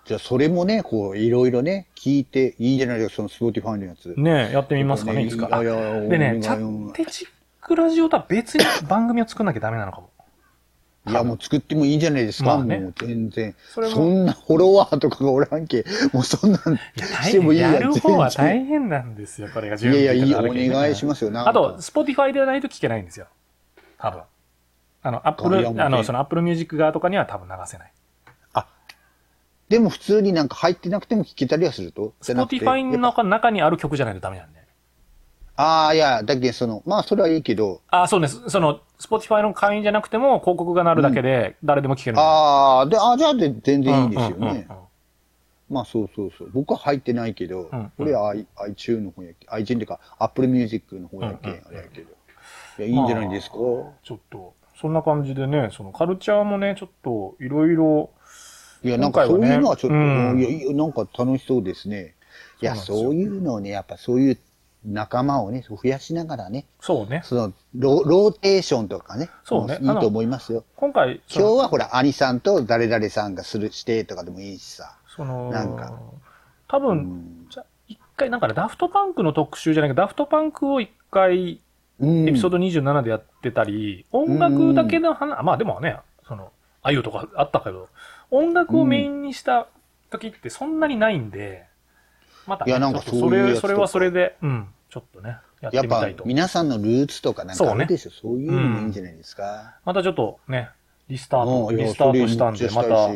じゃあ、それもね、こう、いろいろね、聞いて、いいんじゃないですか、その Spotify のやつ。ねえ、やってみますかね、ねいつか。でね、チャッテチックラジオとは別に番組を作んなきゃダメなのかも。いや、もう作ってもいいんじゃないですか、まあねもう全然。そそんなフォロワーとかがおらんけ、もうそんなんしてもいいややる方は大変なんですよ、これがいやいや、いい、お願いしますよ。あと、 Spotify でないと聞けないんですよ。多分。あの、アップル、あの、その Apple Music 側とかには多分流せない。でも普通になんか入ってなくても聞けたりはすると？ Spotify の中中にある曲じゃないとダメなんで。ああ、いや、だけどその、まあそれはいいけど、あ、そうです。その、 Spotify の会員じゃなくても広告が鳴るだけで誰でも聞けるんでああ、で、あじゃあで全然いいですようんうんうんね。まあそうそうそう。僕は入ってないけど、うんこれは i- iTunes の方やけ、iTunes っていうか Apple Music の方やけ、うんうんあれやけど。いや、いいんじゃないですか？まあちょっと、そんな感じでね、そのカルチャーもね、ちょっといろいろ、いや、なんかそういうのはちょっと、うんいやなんか楽しそうですね。いや、そういうのをね、やっぱそういう仲間をね、増やしながらね、そうね。そのロ、ローテーションとかね、そうねいいと思いますよ。今回、今日はほら、兄さんと誰々さんがする、してとかでもいいしさ。その、なんか多分、うんじゃ一回なんかね、ダフトパンクの特集じゃないけど、ダフトパンクを一回、うんエピソード27でやってたり、音楽だけの話、まあでもね、その、あゆとかあったけど、音楽をメインにした時ってそんなにないんで、またね、いやなんかそういうやつとかそれ、それはそれで、うん、ちょっとね、やってみたいと。皆さんのルーツとかなんかあるでしょ？そう,、いうのもいいんじゃないですか？またちょっとね、リスタート、リスタートしたんで、また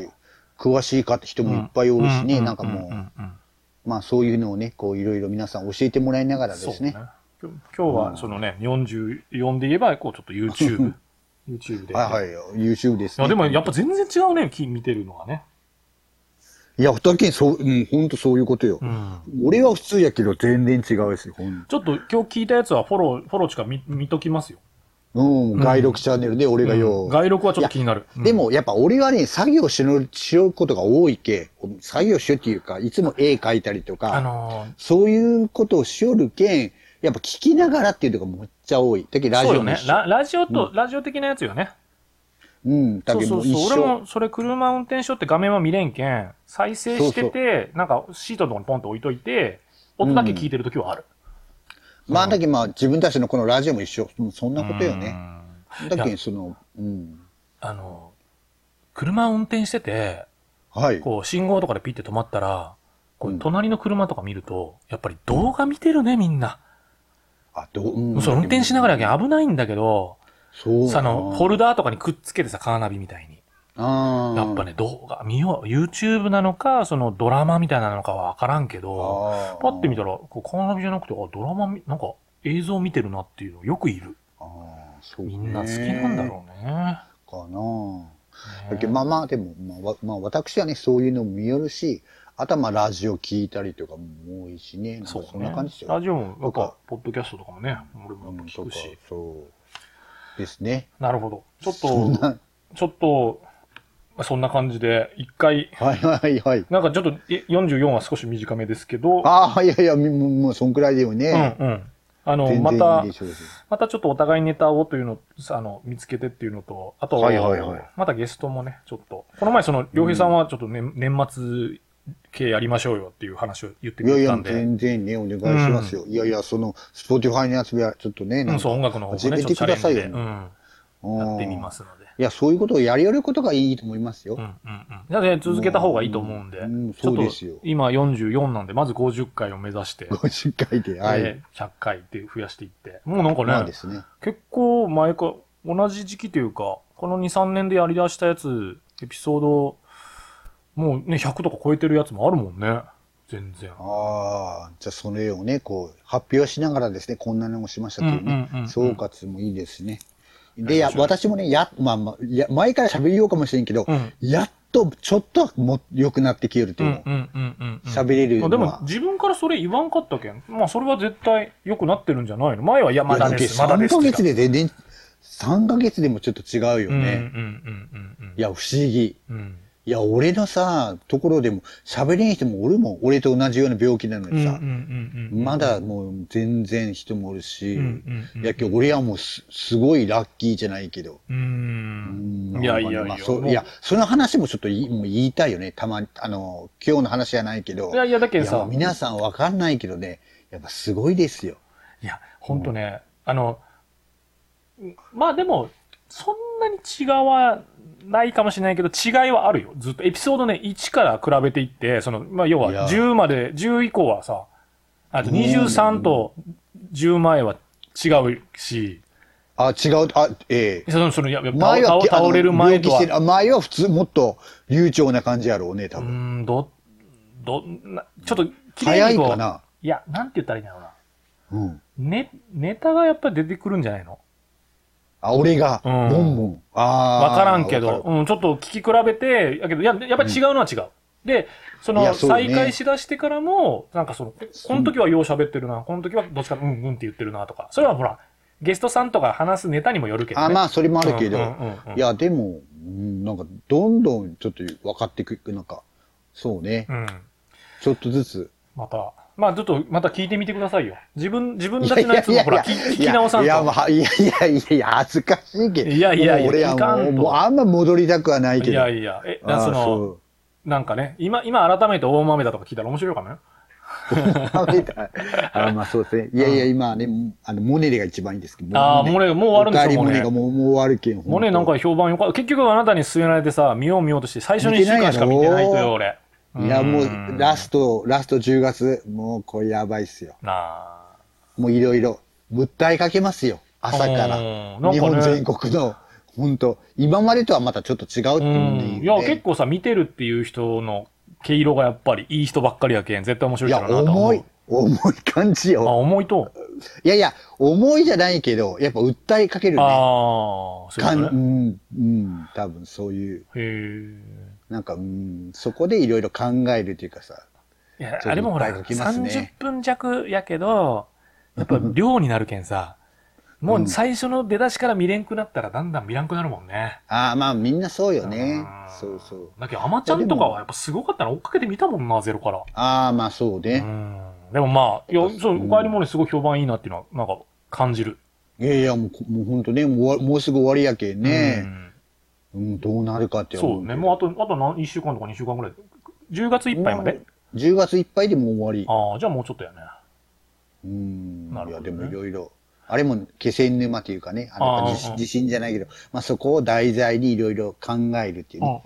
詳しいかって人もいっぱいおるしね、なんかもう、んんうんまあそういうのをね、こういろいろ皆さん教えてもらいながらですね。そうね。今日はそのね、44で言えば、こうちょっと YouTube。YouTube で。はいはい、YouTube です、ね。でもやっぱ全然違うね、き見てるのがね。いや、二人そう、うん、ほんとそういうことよ。うん。俺は普通やけど全然違うですよ、ちょっと今日聞いたやつはフォロー、フォローちか見見ときますよ。うん、外録チャンネルで俺がよう。うん外録はちょっと気になる。でも、やっぱ俺はね、作業しの、しようことが多いけ、作業しようっていうか、いつも絵描いたりとか、あのーそういうことをしよるけん、やっぱ聞きながらっていうのがめっちゃ多い。だけどラジそうよね。オも一緒。ララジオと、ラジオ的なやつよね。うん、だけどそうそうそう。俺もそれ車運転しよって画面は見れんけん、再生してて、なんかシートのとこにポンと置いといて、音だけ聞いてるときはある。まあ、だけどまあ自分たちのこのラジオも一緒。うんそんなことよね。うんだけその、うん。あの、車運転してて、はい。こう、信号とかでピッて止まったら、こううん隣の車とか見ると、やっぱり動画見てるね、みんな。あ、どう、うんそう、運転しながらやけん危ないんだけど、そうさ、あの、ホルダーとかにくっつけてさ、カーナビみたいに。あーやっぱね、動画、見よう。YouTube なのか、そのドラマみたいなのかはわからんけど、パッて見たら、こうカーナビじゃなくて、あ、ドラマみ、なんか映像見てるなっていうのよくいる。あーそうねみんな好きなんだろうね。かなだけどまあまあでも、まあわ、まあ私はね、そういうのも見よるし、あとはまあラジオ聞いたりとかも多いしね、そうそんな感じですよ。ラジオも、やっとかぱ、ポッドキャストとかもね、俺もやっぱ聞くし。そう。ですね。なるほど。ちょっと、ちょっと、まあそんな感じで、一回、はいはいはい。なんかちょっとえ44は少し短めですけど、ああ、いやいや、もう、もうそんくらいでもうんね。うん。あの、全然いまた。またちょっとお互いネタをというの、あの、見つけてっていうのと、あと、はいはいはいまたゲストもね、ちょっと、この前その、良平さんはちょっと、ね年末系やりましょうよっていう話を言っていやいやくれたん、で、全然ね、お願いしますよ。いやいや、その、 Spotify のやつはちょっとね、うん、そう、音楽の方もね、始めてくださいよちょっとチャレンジでうん、やってみますので。いや、そういうことをやりやることがいいと思いますようん。うんうん。なので、続けた方がいいと思うんで、うんうんそうですよ今44なんで、まず50回を目指して、50回で、はい。で100回って増やしていって、もうなんかね、まあですね。結構前か、同じ時期というか、この2、3年でやり出したやつ、エピソード、もうね、100とか超えてるやつもあるもんね。全然。ああ、じゃあそれをね、こう、発表しながらですね、こんなのをしましたっていうねうんうんうんうん、総括もいいですね。で、や、私もね、や、まあまあ、や、前から喋りようかもしれんけど、うんやっと、ちょっとも良くなってきてるってういうんの。うんうんうんうん。喋れるのはでも自分からそれ言わんかったけん。まあそれは絶対良くなってるんじゃないの？前は、いや、まだです、3まだです。ヶ月で全然、3ヶ月でもちょっと違うようんうんうんね。うんうん。いや、不思議。うん。いや、俺のさ、ところでも、喋れん人もおるもん。俺と同じような病気なのにさ。まだもう全然人もおるし。いや、俺はもうす、すごいラッキーじゃないけど。うーん。うんいやいやいやまあ。そいや、その話もちょっと言いもう言いたいよね。たまに、あの、今日の話じゃないけど。いやいや、だけどさ皆さんわかんないけどね、やっぱすごいですよ。いや、ほんとね、あの、まあでも、そんなに違わないかもしれないけど、違いはあるよ。ずっと。エピソードね、1から比べていって、その、まあ要は10まで、10以降はさ、あと23と10前は違うし、あ、違う、あ、ええその、その、いや、倒前は倒倒れる前とは前は普通、もっと流暢な感じやろうね、多うー分。ん、ど、ど、なちょっと、綺麗にこう早いかないや、なんて言ったらいいんだろうな。うん。ね、ネタがやっぱり出てくるんじゃないの？あ、俺が、うんボンボン。ああ。わからんけど、うん、ちょっと聞き比べて、やけど、いや、やっぱり違うのは違う。で、その、再開しだしてからも、なんかその、ここの時はよう喋ってるな、この時はどっちか、うんうんって言ってるなとか、それはほら、ゲストさんとか話すネタにもよるけどね。あ、まあ、それもあるけど、いや、でも、うんなんか、どんどんちょっと分かっていく、なんか、そうね、うん。ちょっとずつ。また、まあちょっと、また聞いてみてくださいよ。自分、自分たちのやつもほら、聞聞き直さんと。いや、いや、まあいやいやいやいや、恥ずかしいけど。いやいやいや俺はもう、もうあんま戻りたくはないけど。いやいや、え、その、なんかね、今、今改めて大豆だとか聞いたら面白いかもよ。[LAUGHS] あまあそうですね。いやいや、今はね、あの、モネレが一番いいですけど。ああ、モネ、もう終わるんですよ、モネが。もう、もう終わるけん。モネなんか評判よかった。結局あなたに勧められてさ、見よう見ようとして、最初の1週間しか見てないとよ、俺。いや、もうラスト、ラスト10月、もう、これやばいっすよ。なあ。もういろいろ、訴えかけますよ。朝から。日本全国の、本当今までとはまたちょっと違うってういうね。いや、結構さ、見てるっていう人の毛色がやっぱりいい人ばっかりやけん、絶対面白いや、いだろうなと思う。重い、重い感じあ、よ。重いと。いやいや、重いじゃないけど、やっぱ訴えかけるね。ああ、そういうね。ん、うん、多分そういう、へえ。なんか、うん、そこでいろいろ考えるっていうかさ、いや、あれもほら、ね30分弱やけど、[LAUGHS] やっぱ量になるけんさ、もう最初の出だしから見れんくなったらだんだん見らんくなるもんね。ああ、まあみんなそうよねうん。そうそう。だけど、アマちゃんとかはやっぱすごかったの追っかけて見たもんな、ゼロから。ああ、まあそううね。ん。でもまあ、いや、そう、うんお帰りもね、すごい評判いいなっていうのは、なんか感じる。いやいや、もうこ、もう本当ね、もうもうすぐ終わりやけんうね。んうん、どうなるかってそうね。もうあと、あと何、1週間とか2週間ぐらい。10月いっぱいまで？10月いっぱいでもう終わり。ああ、じゃあもうちょっとやね。うん。いや、なるほどねでもいろいろ。あれも気仙沼というかね、あの地地震じゃないけど、まあそこを題材にいろいろ考えるっていうね。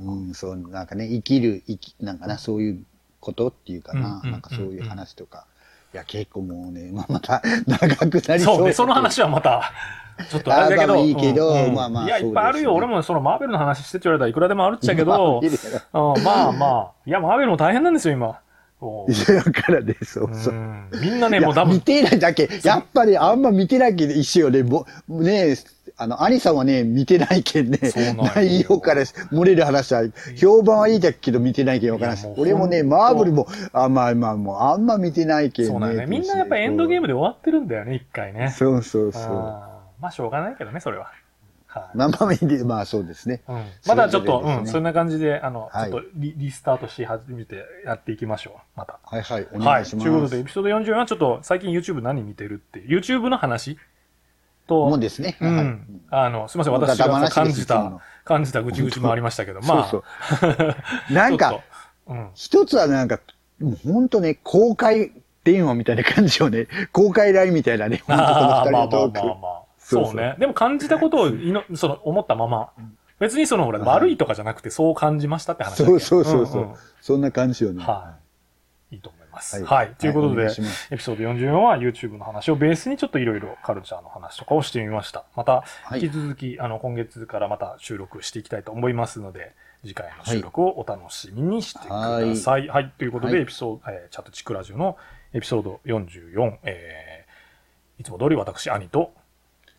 うんそう、なんかね、生きる、生き、なんかな、そういうことっていうかな、なんかそういう話とか。いや、結構もうね、[LAUGHS] まあ、また長くなりそうそうね、その話はまた、ちょっとあれだけど。いいけどまあまあいや、いっぱいあるよ。俺もそのマーベルの話してって言われたらいくらでもあるっちゃけど、[LAUGHS] まあまあ、いや、マーベルも大変なんですよ、今。だからね、そうそうう。んみんなね、もう多分見、てないだけ、やっぱりあんま見てないけど一緒よね。もねあの、兄さんはね、見てないけんね内容から漏れる話は、評判はいいだけど見てないけんわからんし俺もね、マーブルも、あ、まあまあ、もうあんま見てないけんね。そうなんよね。みんなやっぱエンドゲームで。で終わってるんだよね、一回ね。そうそうそう。まあ、しょうがないけどね、それは。はい。まあまあ、いいでまあそうですね。うんまだちょっと、ねうん、そんな感じで、あの、はいちょっとリリスタートし始めてやっていきましょう。また。はいはい、おはい。願いします。ということで、エピソード44はちょっと最近 YouTube 何見てるって YouTube の話と、もうですね。はいうん。あの、すみません、私が感じた感じたぐちぐちもありましたけど、まあ。そうそう。[LAUGHS] なんかうん。一つはなんか、本当ね、公開電話みたいな感じよね。公開 LINE みたいなね。本当このああ、まあまあ二人のトークまあまあ。そうそうそうね。でも感じたことをいの、その、思ったまま。別にその、ほら、悪いとかじゃなくて、そう感じましたって話そうそうそうそう、んんそんな感じよね。はい。いいと思います。はいはい。ということで、エピソード44は YouTube の話をベースにちょっといろいろカルチャーの話とかをしてみました。また、はい引き続き、あの、今月からまた収録していきたいと思いますので、次回の収録をお楽しみにしてください。はい。ということで、はいエピソード、えーチャットチクラジオのエピソード44、えー、いつも通り私、兄と、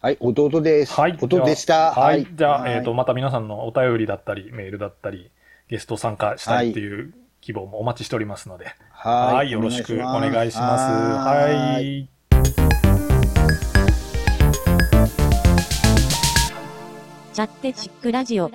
はい、弟です。はい。弟でした。じゃあはい。じゃあ、はいえっ、と、また皆さんのお便りだったり、メールだったり、ゲスト参加したいっていう希望もお待ちしておりますので、はいはい。よろしくお願いします。ははいい。チャッテチックラジオ。